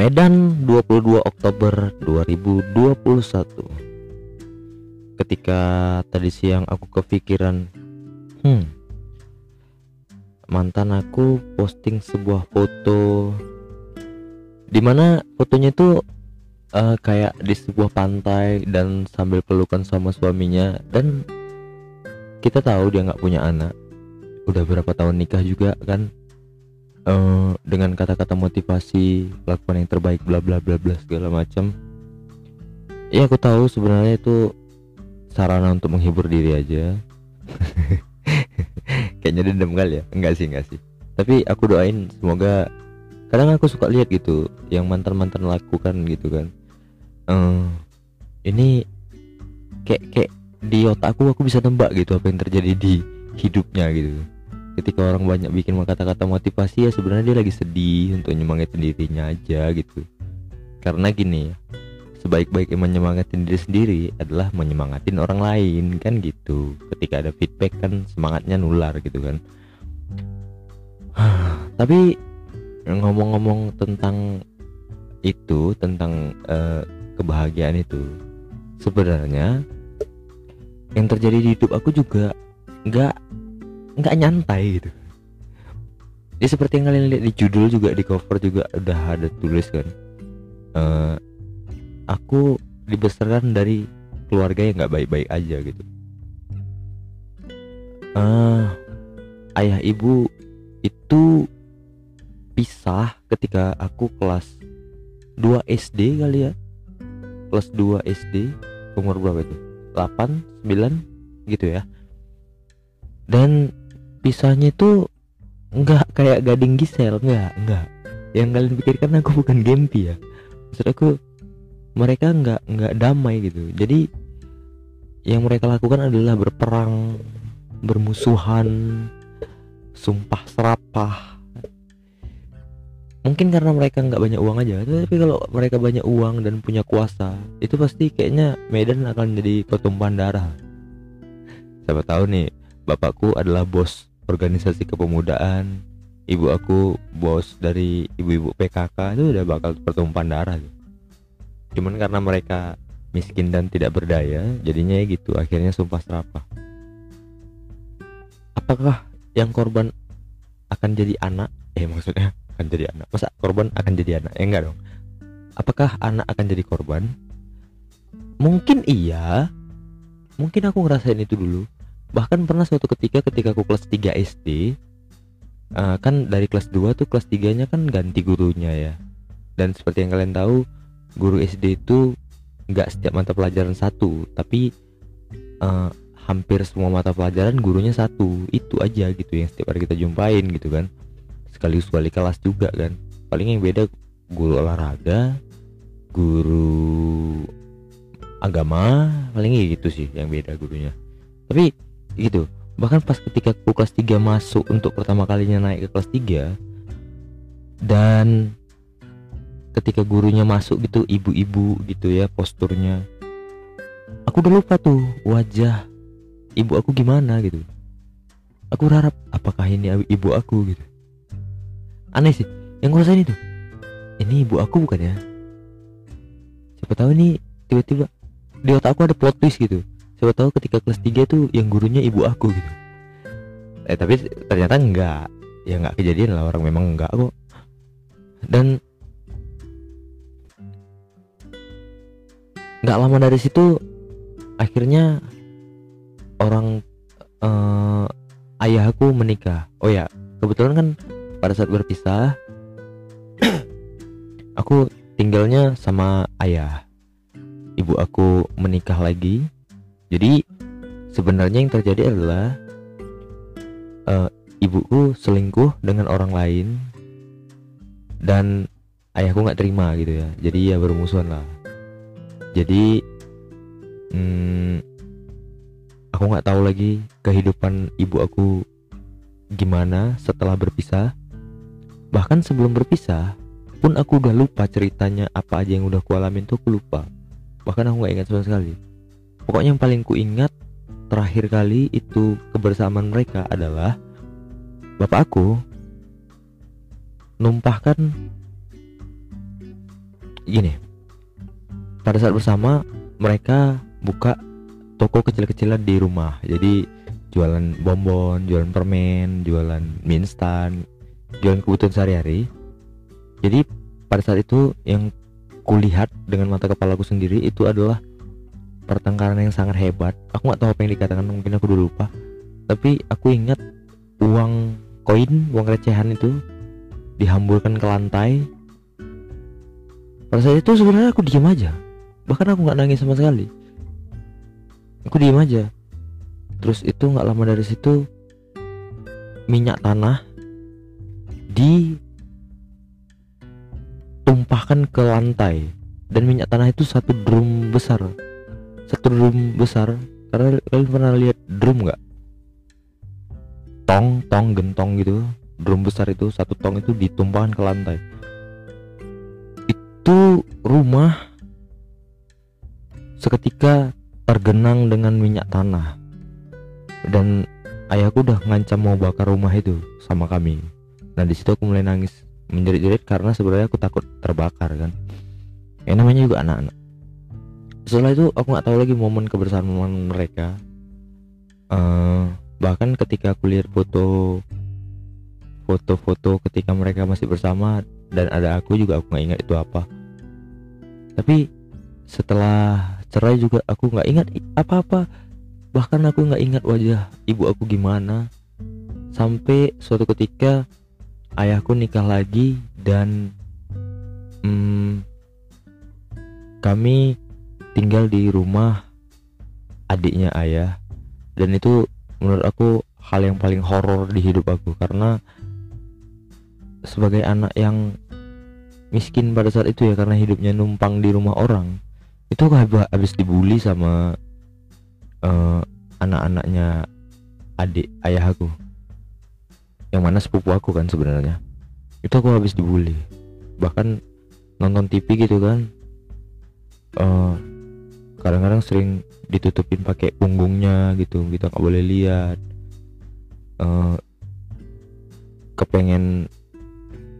Medan 22 Oktober 2021 Ketika tadi siang aku kepikiran Hmm Mantan aku posting sebuah foto Di mana fotonya itu uh, kayak di sebuah pantai dan sambil pelukan sama suaminya Dan kita tahu dia nggak punya anak. Udah berapa tahun nikah juga kan uh, dengan kata-kata motivasi lakukan yang terbaik bla bla bla bla segala macam. Ya aku tahu sebenarnya itu sarana untuk menghibur diri aja. Kayaknya dendam kali ya? Enggak sih enggak sih. Tapi aku doain semoga kadang aku suka lihat gitu yang mantan mantan lakukan gitu kan. Uh, ini kayak kayak di otakku aku bisa tembak gitu apa yang terjadi di hidupnya gitu ketika orang banyak bikin kata-kata motivasi ya sebenarnya dia lagi sedih untuk nyemangatin dirinya aja gitu. Karena gini sebaik-baik menyemangatin diri sendiri adalah menyemangatin orang lain kan gitu. Ketika ada feedback kan semangatnya nular gitu kan. Tapi ngomong-ngomong tentang itu tentang uh, kebahagiaan itu sebenarnya yang terjadi di hidup aku juga nggak nggak nyantai gitu. Ya seperti yang kalian lihat di judul juga di cover juga udah ada tulis kan. Uh, aku dibesarkan dari keluarga yang nggak baik-baik aja gitu. Uh, ayah ibu itu pisah ketika aku kelas 2 SD kali ya. Kelas 2 SD umur berapa itu? 8 9 gitu ya. Dan pisahnya itu nggak kayak gading gisel nggak nggak. Yang kalian pikirkan aku bukan Gempi ya. Maksud aku mereka nggak nggak damai gitu. Jadi yang mereka lakukan adalah berperang bermusuhan sumpah serapah. Mungkin karena mereka nggak banyak uang aja tapi kalau mereka banyak uang dan punya kuasa itu pasti kayaknya Medan akan jadi pertumpahan darah. Siapa tahu nih bapakku adalah bos organisasi kepemudaan ibu aku bos dari ibu-ibu PKK itu udah bakal pertumpahan darah tuh. cuman karena mereka miskin dan tidak berdaya jadinya ya gitu akhirnya sumpah serapah. Apakah yang korban akan jadi anak? Eh maksudnya akan jadi anak. Masa korban akan jadi anak? Ya enggak dong. Apakah anak akan jadi korban? Mungkin iya. Mungkin aku ngerasain itu dulu bahkan pernah suatu ketika ketika aku kelas 3 SD uh, kan dari kelas 2 tuh kelas 3 nya kan ganti gurunya ya. Dan seperti yang kalian tahu guru SD itu nggak setiap mata pelajaran satu tapi uh, hampir semua mata pelajaran gurunya satu. Itu aja gitu yang setiap hari kita jumpain gitu kan. Sekaligus wali kelas juga kan. Paling yang beda guru olahraga guru agama paling gitu sih yang beda gurunya. Tapi gitu. Bahkan pas ketika aku kelas 3 masuk untuk pertama kalinya naik ke kelas 3 dan ketika gurunya masuk gitu ibu-ibu gitu ya posturnya aku udah lupa tuh wajah ibu aku gimana gitu. Aku harap apakah ini ibu aku gitu. Aneh sih yang gue rasain itu ini ibu aku bukan ya? Siapa tahu ini tiba-tiba di otak aku ada plot twist gitu siapa tahu ketika kelas 3 tuh yang gurunya ibu aku gitu. Eh tapi ternyata enggak. Ya enggak kejadian lah orang memang enggak kok. Dan nggak lama dari situ akhirnya orang uh, ayahku menikah. Oh ya kebetulan kan pada saat berpisah aku tinggalnya sama ayah. Ibu aku menikah lagi jadi sebenarnya yang terjadi adalah uh, ibuku selingkuh dengan orang lain dan ayahku nggak terima gitu ya. Jadi ya bermusuhan lah. Jadi hmm, aku nggak tahu lagi kehidupan ibu aku gimana setelah berpisah. Bahkan sebelum berpisah pun aku udah lupa ceritanya apa aja yang udah aku alamin tuh aku lupa. Bahkan aku nggak ingat sama sekali pokoknya yang paling ku ingat terakhir kali itu kebersamaan mereka adalah bapakku numpahkan gini. Pada saat bersama mereka buka toko kecil-kecilan di rumah. Jadi jualan bonbon jualan permen jualan mie instan jualan kebutuhan sehari-hari. Jadi pada saat itu yang kulihat dengan mata kepalaku sendiri itu adalah pertengkaran yang sangat hebat. Aku nggak tahu apa yang dikatakan mungkin aku dulu lupa. Tapi aku ingat uang koin uang recehan itu dihamburkan ke lantai. Pada saat itu sebenarnya aku diam aja. Bahkan aku nggak nangis sama sekali. Aku diam aja. Terus itu nggak lama dari situ minyak tanah ditumpahkan ke lantai. Dan minyak tanah itu satu drum besar satu drum besar. Karena kalian pernah lihat drum nggak? Tong tong gentong gitu. Drum besar itu satu tong itu ditumpahkan ke lantai. Itu rumah seketika tergenang dengan minyak tanah. Dan ayahku udah ngancam mau bakar rumah itu sama kami. Nah di situ aku mulai nangis menjerit-jerit karena sebenarnya aku takut terbakar kan. Yang namanya juga anak-anak setelah itu aku nggak tahu lagi momen kebersamaan mereka. Uh, bahkan ketika aku lihat foto foto-foto ketika mereka masih bersama dan ada aku juga aku nggak ingat itu apa. Tapi setelah cerai juga aku nggak ingat apa-apa. Bahkan aku nggak ingat wajah ibu aku gimana. Sampai suatu ketika ayahku nikah lagi dan hmm, kami tinggal di rumah adiknya ayah. Dan itu menurut aku hal yang paling horor di hidup aku. Karena sebagai anak yang miskin pada saat itu ya karena hidupnya numpang di rumah orang itu aku habis dibully sama uh, anak-anaknya adik ayah aku. Yang mana sepupu aku kan sebenarnya. Itu aku habis dibully. Bahkan nonton TV gitu kan eh, kadang-kadang sering ditutupin pakai punggungnya gitu kita nggak boleh lihat. Uh, kepengen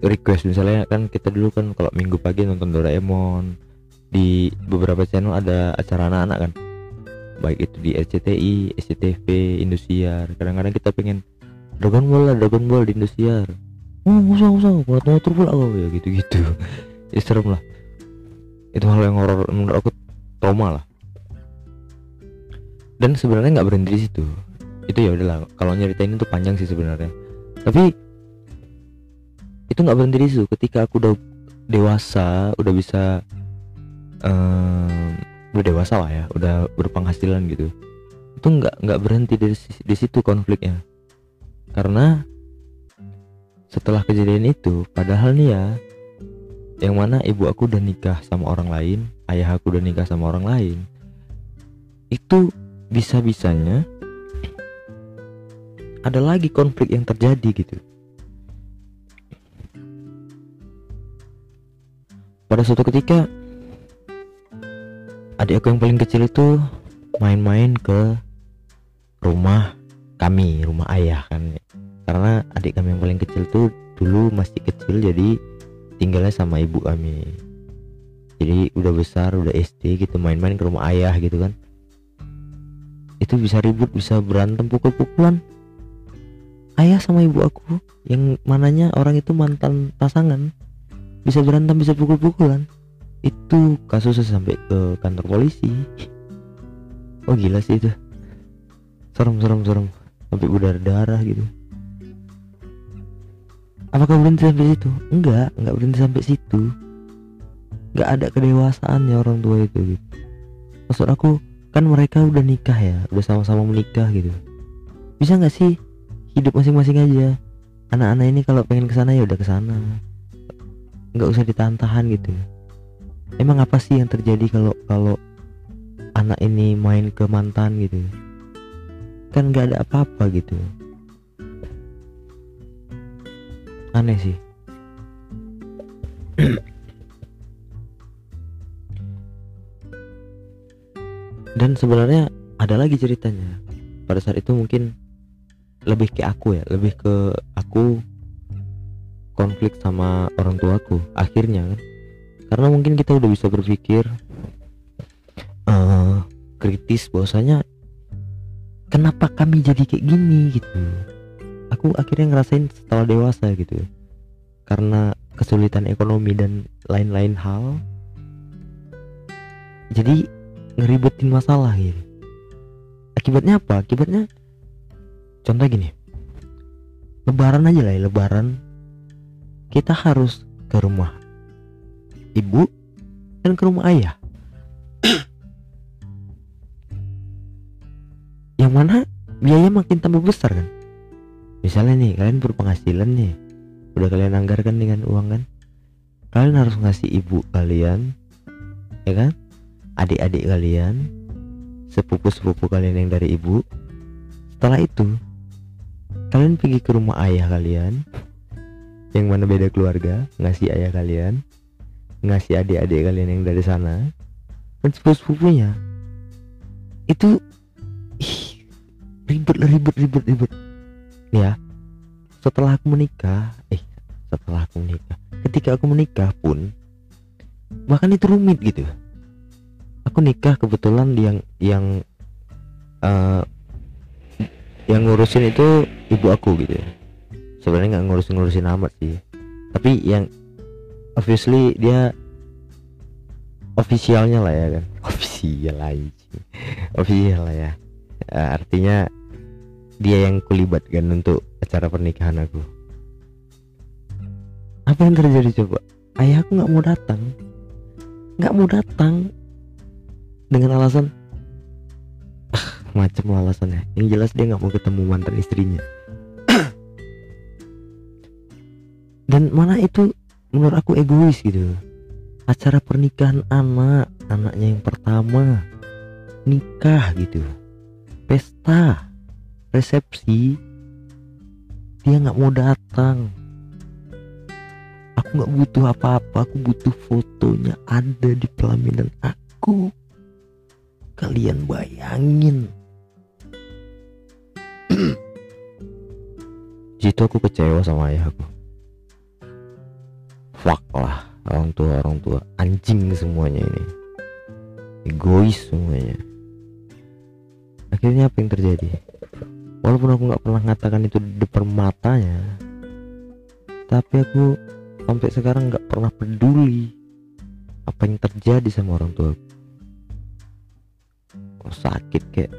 request misalnya kan kita dulu kan kalau minggu pagi nonton Doraemon. Di beberapa channel ada acara anak-anak kan. Baik itu di RCTI, SCTV, Indosiar. Kadang-kadang kita pengen Dragon Ball lah Dragon Ball di Indosiar. Oh usah usah. Buat motor pula oh ya gitu-gitu. Ya serem lah. Itu hal yang horor menurut aku trauma lah dan sebenarnya nggak berhenti di situ. Itu ya udahlah kalau nyeritain itu panjang sih sebenarnya. Tapi itu nggak berhenti di situ. Ketika aku udah dewasa udah bisa um, udah dewasa lah ya udah berpenghasilan gitu itu nggak nggak berhenti di, di situ konfliknya. Karena setelah kejadian itu padahal nih ya yang mana ibu aku udah nikah sama orang lain ayah aku udah nikah sama orang lain itu bisa-bisanya ada lagi konflik yang terjadi gitu. Pada suatu ketika adik aku yang paling kecil itu main-main ke rumah kami rumah ayah kan. Karena adik kami yang paling kecil tuh dulu masih kecil jadi tinggalnya sama ibu kami. Jadi udah besar udah SD gitu main-main ke rumah ayah gitu kan itu bisa ribut bisa berantem pukul-pukulan. Ayah sama ibu aku yang mananya orang itu mantan pasangan bisa berantem bisa pukul-pukulan. Itu kasusnya sampai ke kantor polisi. Oh gila sih itu. Serem serem serem. Sampai berdarah darah gitu. Apakah berhenti sampai situ? Enggak enggak berhenti sampai situ. Enggak ada kedewasaannya orang tua itu gitu. Maksud aku kan mereka udah nikah ya udah sama-sama menikah gitu. Bisa nggak sih hidup masing-masing aja? Anak-anak ini kalau pengen ke sana ya udah ke sana nggak usah ditahan-tahan gitu emang apa sih yang terjadi kalau kalau anak ini main ke mantan gitu kan nggak ada apa-apa gitu. Aneh sih dan sebenarnya ada lagi ceritanya. Pada saat itu mungkin lebih ke aku ya lebih ke aku konflik sama orang tuaku akhirnya kan. Karena mungkin kita udah bisa berpikir uh, kritis bahwasanya kenapa kami jadi kayak gini gitu. Aku akhirnya ngerasain setelah dewasa gitu. Karena kesulitan ekonomi dan lain-lain hal. Jadi ngeribetin masalah gitu akibatnya apa? Akibatnya contoh gini. Lebaran aja lah ya, lebaran. Kita harus ke rumah ibu dan ke rumah ayah. Yang mana biaya makin tambah besar kan? Misalnya nih kalian berpenghasilan nih. Udah kalian anggarkan dengan uang kan? Kalian harus ngasih ibu kalian ya kan adik-adik kalian sepupu-sepupu kalian yang dari ibu setelah itu kalian pergi ke rumah ayah kalian yang mana beda keluarga ngasih ayah kalian ngasih adik-adik kalian yang dari sana dan sepupu-sepupunya. Itu ribet ribet ribet ribet. Ya setelah aku menikah eh setelah aku menikah ketika aku menikah pun bahkan itu rumit gitu aku nikah kebetulan yang yang uh, yang ngurusin itu ibu aku gitu ya. Sebenarnya nggak ngurusin ngurusin amat sih. Tapi yang obviously dia ofisialnya lah ya kan. Ofisial aja. Ofisial lah ya. Uh, artinya dia yang kulibatkan untuk acara pernikahan aku. Apa yang terjadi coba? Ayahku nggak mau datang. Nggak mau datang dengan alasan? Macam alasannya. Yang jelas dia nggak mau ketemu mantan istrinya. Dan mana itu menurut aku egois gitu. Acara pernikahan anak anaknya yang pertama. Nikah gitu. Pesta. Resepsi. Dia nggak mau datang. Aku nggak butuh apa-apa. Aku butuh fotonya ada di pelaminan aku kalian bayangin. Jitu aku kecewa sama ayahku fuck lah orang tua orang tua. Anjing semuanya ini. Egois semuanya. Akhirnya apa yang terjadi? Walaupun aku nggak pernah mengatakan itu di depan matanya tapi aku sampai sekarang nggak pernah peduli apa yang terjadi sama orang tua oh, sakit kayak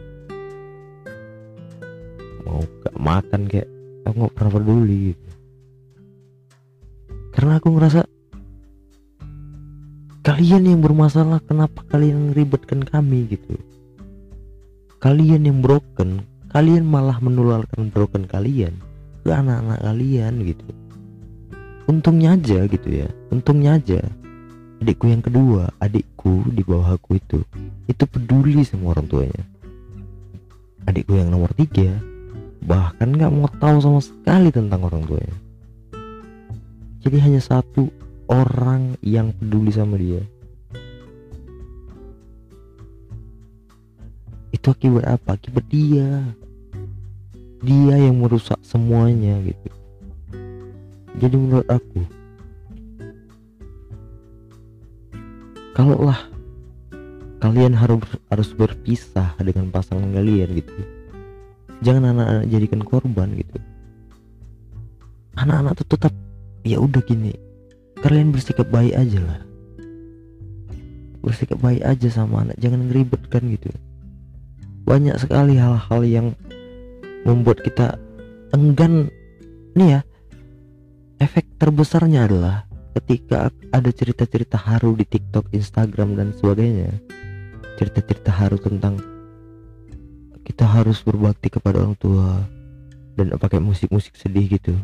mau gak makan kayak aku nggak pernah peduli gitu. karena aku ngerasa kalian yang bermasalah kenapa kalian ribetkan kami gitu? Kalian yang broken kalian malah menularkan broken kalian ke anak-anak kalian gitu. Untungnya aja gitu ya. Untungnya aja adikku yang kedua adikku di bawah aku itu itu peduli sama orang tuanya. Adikku yang nomor tiga bahkan nggak mau tahu sama sekali tentang orang tuanya. Jadi hanya satu orang yang peduli sama dia. Itu akibat apa? Akibat dia. Dia yang merusak semuanya gitu. Jadi menurut aku kalaulah kalian harus harus berpisah dengan pasangan kalian gitu. Jangan anak-anak jadikan korban gitu. Anak-anak tuh tetap ya udah gini kalian bersikap baik aja lah. Bersikap baik aja sama anak jangan ngeribetkan gitu. Banyak sekali hal-hal yang membuat kita enggan nih ya efek terbesarnya adalah ketika ada cerita-cerita haru di TikTok, Instagram dan sebagainya cerita-cerita haru tentang kita harus berbakti kepada orang tua dan pakai musik-musik sedih gitu.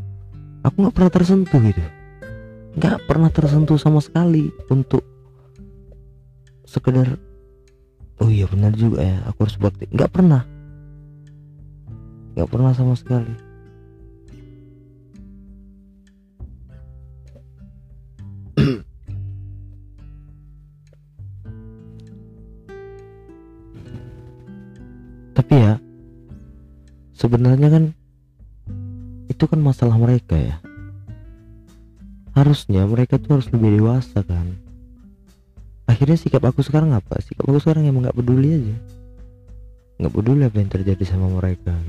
Aku nggak pernah tersentuh gitu. Nggak pernah tersentuh sama sekali untuk sekedar oh iya benar juga ya aku harus bakti nggak pernah. Nggak pernah sama sekali tapi ya sebenarnya kan itu kan masalah mereka ya. Harusnya mereka tuh harus lebih dewasa kan. Akhirnya sikap aku sekarang apa? Sikap aku sekarang emang nggak peduli aja. Nggak peduli apa yang terjadi sama mereka.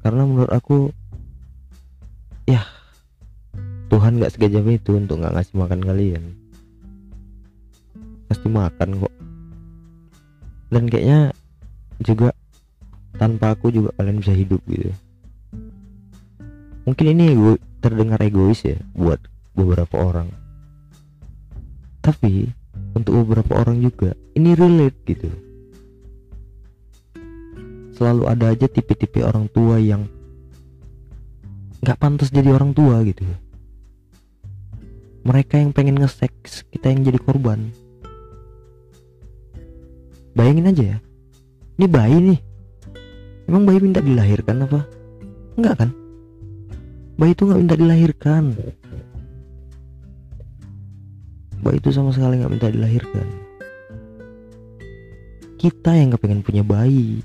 Karena menurut aku ya Tuhan nggak segajah itu untuk nggak ngasih makan kalian. Pasti makan kok dan kayaknya juga tanpa aku juga kalian bisa hidup gitu. Mungkin ini gue terdengar egois ya buat beberapa orang. Tapi untuk beberapa orang juga ini relate gitu. Selalu ada aja tipe-tipe orang tua yang nggak pantas jadi orang tua gitu. Mereka yang pengen nge-sex kita yang jadi korban bayangin aja ya. Ini bayi nih. Emang bayi minta dilahirkan apa? Enggak kan? Bayi itu nggak minta dilahirkan. Bayi itu sama sekali nggak minta dilahirkan. Kita yang nggak pengen punya bayi.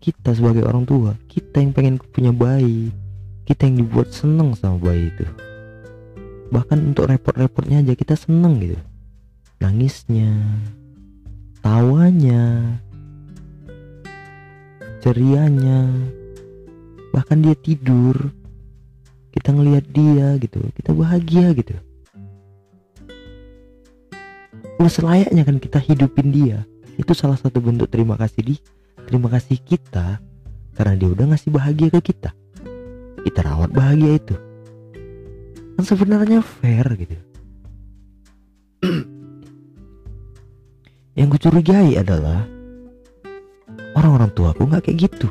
Kita sebagai orang tua kita yang pengen punya bayi. Kita yang dibuat seneng sama bayi itu. Bahkan untuk repot-repotnya aja kita seneng gitu. Nangisnya tawanya cerianya bahkan dia tidur kita ngelihat dia gitu kita bahagia gitu. Udah selayaknya kan kita hidupin dia itu salah satu bentuk terima kasih di terima kasih kita karena dia udah ngasih bahagia ke kita. Kita rawat bahagia itu. Kan sebenarnya fair gitu yang gue curigai adalah orang-orang tua aku nggak kayak gitu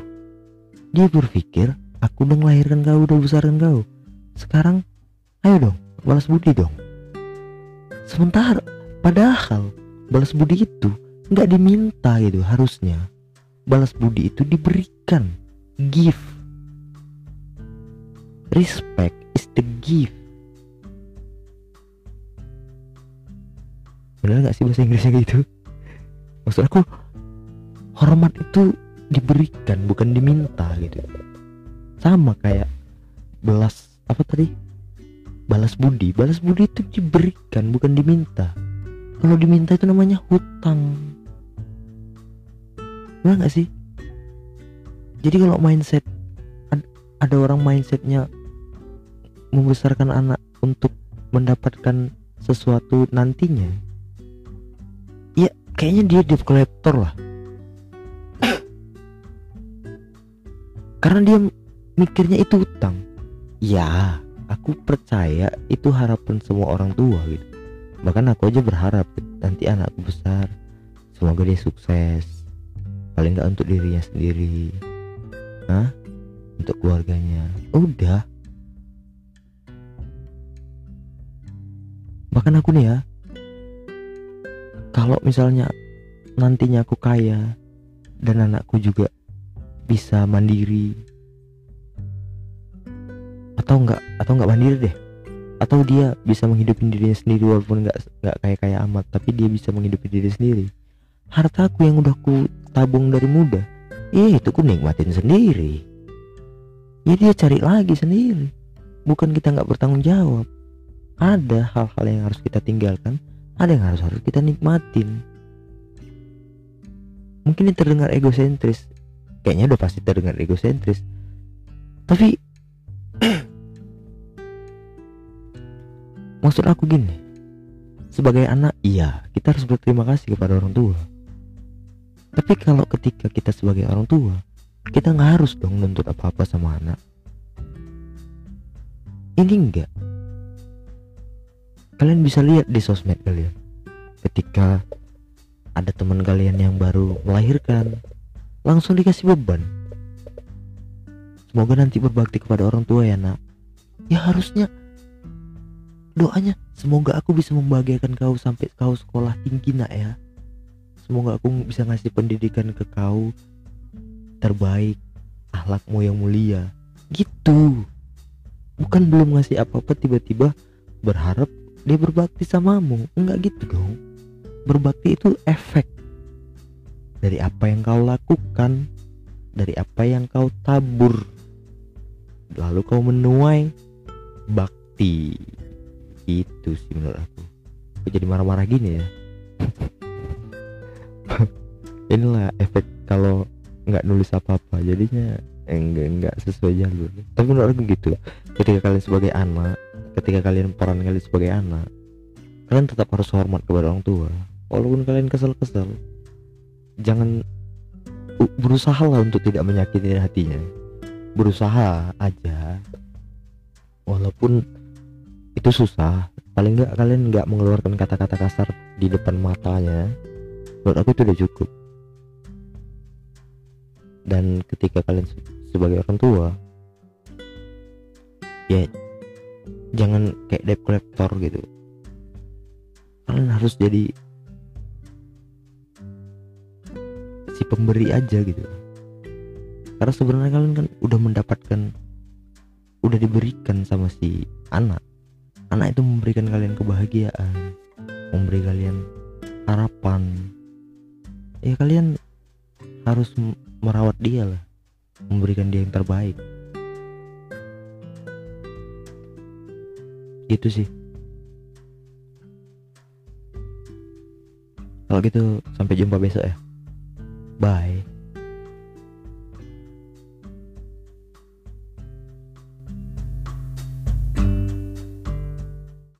dia berpikir aku udah melahirkan kau udah besarkan kau sekarang ayo dong balas budi dong sementara Padahal balas budi itu nggak diminta gitu harusnya. Balas budi itu diberikan, give. Respect is the gift. Bener gak sih bahasa Inggrisnya gitu? Maksud aku hormat itu diberikan bukan diminta gitu. Sama kayak belas apa tadi? Balas budi, balas budi itu diberikan bukan diminta kalau diminta itu namanya hutang benar nggak sih jadi kalau mindset ada orang mindsetnya membesarkan anak untuk mendapatkan sesuatu nantinya ya kayaknya dia debt collector lah. Karena dia mikirnya itu hutang ya aku percaya itu harapan semua orang tua gitu. Bahkan aku aja berharap nanti anakku besar semoga dia sukses. Paling nggak untuk dirinya sendiri. Hah? untuk keluarganya. Udah. Bahkan aku nih ya kalau misalnya nantinya aku kaya dan anakku juga bisa mandiri atau enggak atau enggak mandiri deh. Atau dia bisa menghidupi dirinya sendiri walaupun nggak nggak kayak kayak amat tapi dia bisa menghidupi diri sendiri. Hartaku yang udah ku tabung dari muda iya itu ku nikmatin sendiri. Ya dia cari lagi sendiri. Bukan kita nggak bertanggung jawab. Ada hal-hal yang harus kita tinggalkan ada yang harus harus kita nikmatin. Mungkin ini terdengar egosentris. Kayaknya udah pasti terdengar egosentris. Tapi maksud aku gini. Sebagai anak iya kita harus berterima kasih kepada orang tua. Tapi kalau ketika kita sebagai orang tua kita nggak harus dong nuntut apa-apa sama anak. Ini enggak kalian bisa lihat di sosmed kalian. Ketika ada teman kalian yang baru melahirkan langsung dikasih beban. Semoga nanti berbakti kepada orang tua ya nak. Ya harusnya. Doanya semoga aku bisa membahagiakan kau sampai kau sekolah tinggi nak ya. Semoga aku bisa ngasih pendidikan ke kau terbaik ahlakmu yang mulia. Gitu. Bukan belum ngasih apa-apa tiba-tiba berharap dia berbakti samamu. Enggak gitu dong. Berbakti itu efek dari apa yang kau lakukan dari apa yang kau tabur. Lalu kau menuai bakti. Itu sih menurut aku. Aku jadi marah-marah gini ya? Inilah efek kalau nggak nulis apa-apa. Jadinya enggak enggak sesuai jalur. Tapi menurut aku gitu ketika kalian sebagai anak ketika kalian peran kalian sebagai anak kalian tetap harus hormat kepada orang tua. Walaupun kalian kesel-kesel jangan berusaha lah untuk tidak menyakiti hatinya. Berusaha aja. Walaupun itu susah paling enggak kalian nggak mengeluarkan kata-kata kasar di depan matanya menurut aku itu udah cukup. Dan ketika kalian sebagai orang tua ya jangan kayak debt collector gitu. Kalian harus jadi si pemberi aja gitu. Karena sebenarnya kalian kan udah mendapatkan udah diberikan sama si anak. Anak itu memberikan kalian kebahagiaan memberi kalian harapan. Ya kalian harus merawat dia lah memberikan dia yang terbaik gitu sih. Kalau gitu sampai jumpa besok ya. Bye